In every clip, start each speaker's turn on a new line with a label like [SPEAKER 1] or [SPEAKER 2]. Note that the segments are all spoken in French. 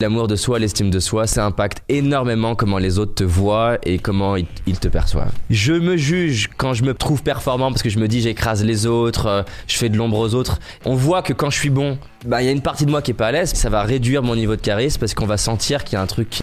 [SPEAKER 1] L'amour de soi, l'estime de soi, ça impacte énormément comment les autres te voient et comment ils, te perçoivent. Je me juge quand je me trouve performant parce que je me dis j'écrase les autres, euh, je fais de l'ombre aux autres. On voit que quand je suis bon, bah il y a une partie de moi qui est pas à l'aise, ça va réduire mon niveau de charisme parce qu'on va sentir qu'il y a un truc.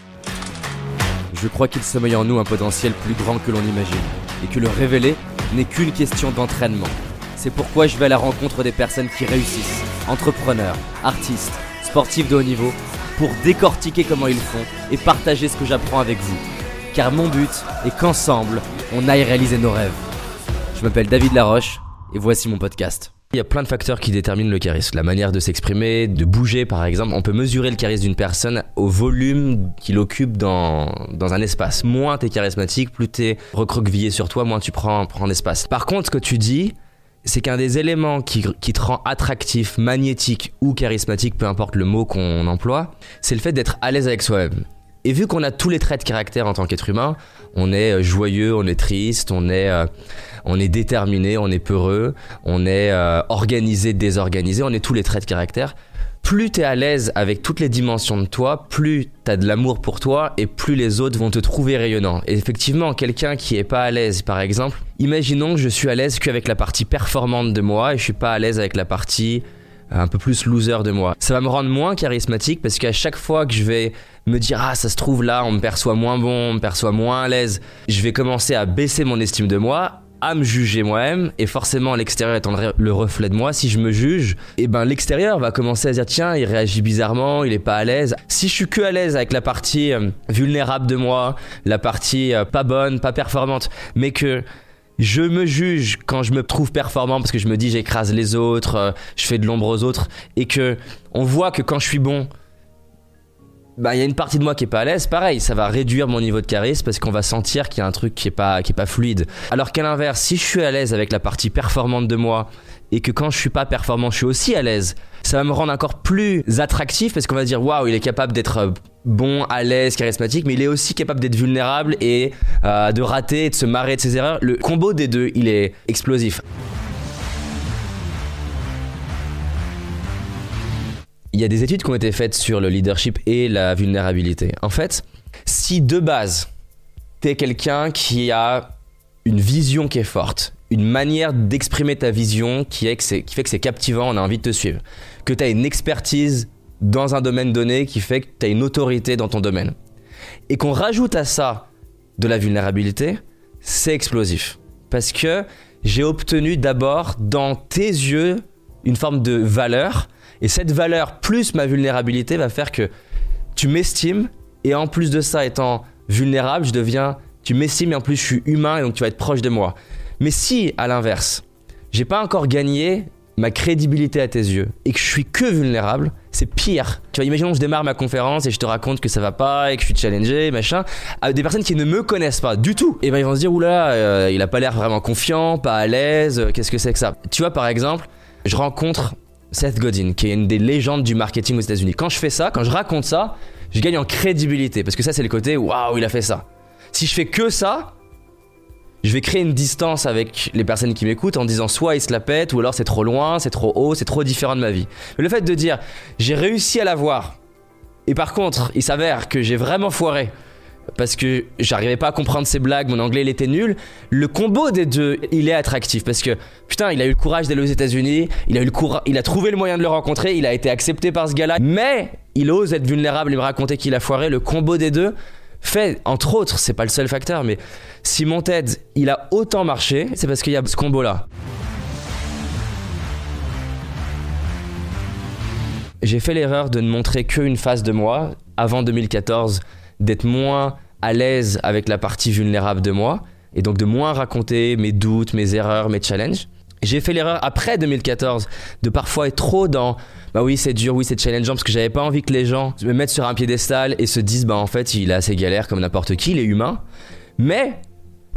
[SPEAKER 2] Je crois qu'il sommeille en nous un potentiel plus grand que l'on imagine, et que le révéler n'est qu'une question d'entraînement. C'est pourquoi je vais à la rencontre des personnes qui réussissent, entrepreneurs, artistes, sportifs de haut niveau, pour décortiquer comment ils font et partager ce que j'apprends avec vous. Car mon but est qu'ensemble, on aille réaliser nos rêves. Je m'appelle David Laroche, et voici mon podcast.
[SPEAKER 1] Il y a plein de facteurs qui déterminent le charisme. La manière de s'exprimer, de bouger par exemple. On peut mesurer le charisme d'une personne au volume qu'il occupe dans, dans un espace. Moins t'es charismatique, plus t'es recroquevillé sur toi, moins tu prends, prends d'espace. Par contre, ce que tu dis, c'est qu'un des éléments qui, qui, te rend attractif, magnétique ou charismatique, peu importe le mot qu'on emploie, c'est le fait d'être à l'aise avec soi-même. Et vu qu'on a tous les traits de caractère en tant qu'être humain, on est euh, joyeux, on est triste, on est, euh, on est déterminé, on est peureux, on est euh, organisé, désorganisé, on est tous les traits de caractère. Plus tu es à l'aise avec toutes les dimensions de toi, plus tu as de l'amour pour toi et plus les autres vont te trouver rayonnant. Et effectivement, quelqu'un qui est pas à l'aise, par exemple, imaginons que je suis à l'aise qu'avec la partie performante de moi et je suis pas à l'aise avec la partie un peu plus loser de moi. Ça va me rendre moins charismatique parce qu'à chaque fois que je vais me dire ah ça se trouve là on me perçoit moins bon, on me perçoit moins à l'aise, je vais commencer à baisser mon estime de moi à me juger moi-même et forcément l'extérieur étant le reflet de moi si je me juge et eh ben l'extérieur va commencer à dire tiens il réagit bizarrement il est pas à l'aise si je suis que à l'aise avec la partie euh, vulnérable de moi la partie euh, pas bonne pas performante mais que je me juge quand je me trouve performant parce que je me dis j'écrase les autres, euh, je fais de l'ombre aux autres et que on voit que quand je suis bon, bah il y a une partie de moi qui est pas à l'aise, pareil, ça va réduire mon niveau de charisme parce qu'on va sentir qu'il y a un truc qui est pas fluide. Alors qu'à l'inverse, si je suis à l'aise avec la partie performante de moi et que quand je suis pas performant, je suis aussi à l'aise, ça va me rendre encore plus attractif parce qu'on va dire waouh, il est capable d'être euh, bon, à l'aise, charismatique, mais il est aussi capable d'être vulnérable et euh, de rater et de se marrer de ses erreurs. Le combo des deux, il est explosif. Il y a des études qui ont été faites sur le leadership et la vulnérabilité. En fait, si de base, t'es quelqu'un qui a une vision qui est forte, une manière d'exprimer ta vision qui, fait que c'est captivant, on a envie de te suivre, que tu as une expertise dans un domaine donné qui fait que tu as une autorité dans ton domaine. Et qu'on rajoute à ça de la vulnérabilité, c'est explosif. Parce que j'ai obtenu d'abord dans tes yeux une forme de valeur. Et cette valeur plus ma vulnérabilité va faire que tu m'estimes. Et en plus de ça, étant vulnérable, je deviens... Tu m'estimes et en plus je suis humain et donc tu vas être proche de moi. Mais si, à l'inverse, j'ai pas encore gagné ma crédibilité à tes yeux et que je suis que vulnérable, c'est pire. Tu vois, imaginons que je démarre ma conférence et je te raconte que ça va pas et que je suis challengé, machin, à des personnes qui ne me connaissent pas du tout. Et ben ils vont se dire, oula, euh, il a pas l'air vraiment confiant, pas à l'aise, euh, qu'est-ce que c'est que ça? Tu vois, par exemple, je rencontre Seth Godin, qui est une des légendes du marketing aux États-Unis. Quand je fais ça, quand je raconte ça, je gagne en crédibilité parce que ça, c'est le côté, waouh, il a fait ça. Si je fais que ça, je vais créer une distance avec les personnes qui m'écoutent en disant soit ils se la pètent ou alors c'est trop loin, c'est trop haut, c'est trop différent de ma vie. Mais le fait de dire j'ai réussi à la voir et par contre il s'avère que j'ai vraiment foiré parce que j'arrivais pas à comprendre ses blagues, mon anglais il était nul. Le combo des deux, il est attractif parce que putain, il a eu le courage d'aller aux États-Unis, il a eu le il a trouvé le moyen de le rencontrer, il a été accepté par ce gars-là, mais il ose être vulnérable et me raconter qu'il a foiré. Le combo des deux, fait, entre autres, c'est pas le seul facteur, mais si mon TED il a autant marché, c'est parce qu'il y a ce combo là. J'ai fait l'erreur de ne montrer qu'une face de moi avant 2014, d'être moins à l'aise avec la partie vulnérable de moi et donc de moins raconter mes doutes, mes erreurs, mes challenges. J'ai fait l'erreur après 2014 de parfois être trop dans bah oui c'est dur, oui c'est challengeant parce que j'avais pas envie que les gens me mettent sur un piédestal et se disent bah en fait il a assez galère comme n'importe qui, il est humain. Mais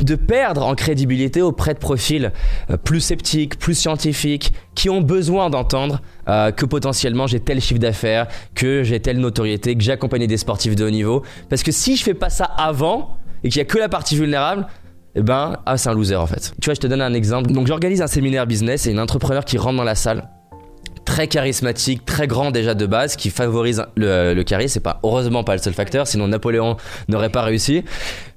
[SPEAKER 1] de perdre en crédibilité auprès de profils euh, plus sceptiques, plus scientifiques, qui ont besoin d'entendre euh, que potentiellement j'ai tel chiffre d'affaires, que j'ai telle notoriété, que j'ai accompagné des sportifs de haut niveau. Parce que si je fais pas ça avant et qu'il y a que la partie vulnérable, eh ben, ah, c'est un loser en fait. Tu vois, je te donne un exemple. Donc, j'organise un séminaire business et une entrepreneur qui rentre dans la salle très charismatique, très grand déjà de base, qui favorise le, charisme. C'est pas heureusement pas le seul facteur, sinon Napoléon n'aurait pas réussi.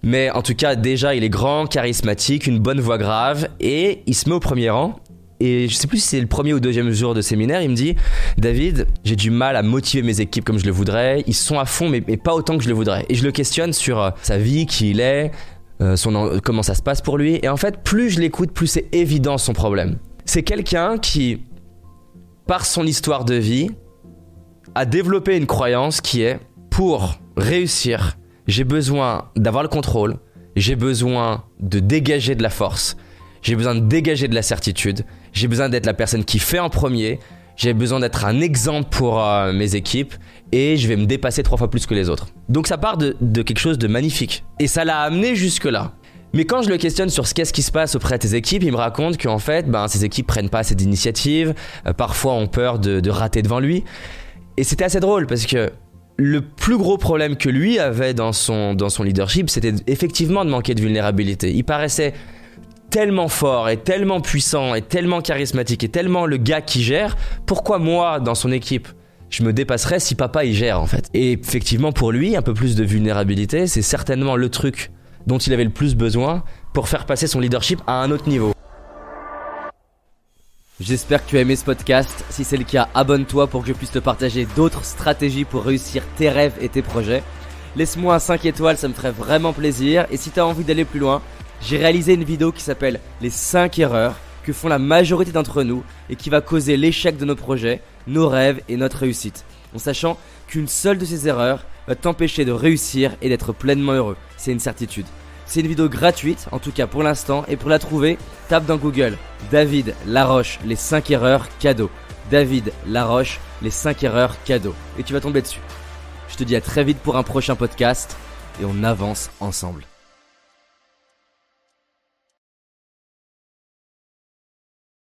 [SPEAKER 1] Mais en tout cas, déjà, il est grand, charismatique, une bonne voix grave, et il se met au premier rang. Et je sais plus si c'est le premier ou deuxième jour de séminaire, il me dit David, j'ai du mal à motiver mes équipes comme je le voudrais. Ils sont à fond, mais, pas autant que je le voudrais. Et je le questionne sur euh, sa vie, qui il est, euh, son, en- comment ça se passe pour lui. Et en fait, plus je l'écoute, plus c'est évident son problème. C'est quelqu'un qui, par son histoire de vie, a développé une croyance qui est pour réussir, j'ai besoin d'avoir le contrôle, j'ai besoin de dégager de la force, j'ai besoin de dégager de la certitude, j'ai besoin d'être la personne qui fait en premier, j'ai besoin d'être un exemple pour euh, mes équipes et je vais me dépasser trois fois plus que les autres. Donc ça part de, de quelque chose de magnifique et ça l'a amené jusque-là. Mais quand je le questionne sur ce qu'est-ce qui se passe auprès de tes équipes, il me raconte qu'en fait, ben, ces équipes prennent pas assez d'initiatives, euh, parfois ont peur de, de rater devant lui. Et c'était assez drôle parce que le plus gros problème que lui avait dans son, dans son leadership, c'était effectivement de manquer de vulnérabilité. Il paraissait tellement fort et tellement puissant et tellement charismatique et tellement le gars qui gère. Pourquoi moi, dans son équipe, je me dépasserais si papa y gère en fait? Et effectivement, pour lui, un peu plus de vulnérabilité, c'est certainement le truc dont il avait le plus besoin pour faire passer son leadership à un autre niveau.
[SPEAKER 2] J'espère que tu as aimé ce podcast. Si c'est le cas, abonne-toi pour que je puisse te partager d'autres stratégies pour réussir tes rêves et tes projets. Laisse-moi un 5 étoiles, ça me ferait vraiment plaisir. Et si tu as envie d'aller plus loin, j'ai réalisé une vidéo qui s'appelle Les 5 erreurs que font la majorité d'entre nous et qui va causer l'échec de nos projets, nos rêves et notre réussite. En sachant qu'une seule de ces erreurs va t'empêcher de réussir et d'être pleinement heureux. C'est une certitude. C'est une vidéo gratuite, en tout cas pour l'instant, et pour la trouver, tape dans Google David Laroche, les 5 erreurs cadeaux. David Laroche, les 5 erreurs cadeaux. Et tu vas tomber dessus. Je te dis à très vite pour un prochain podcast, et on avance ensemble.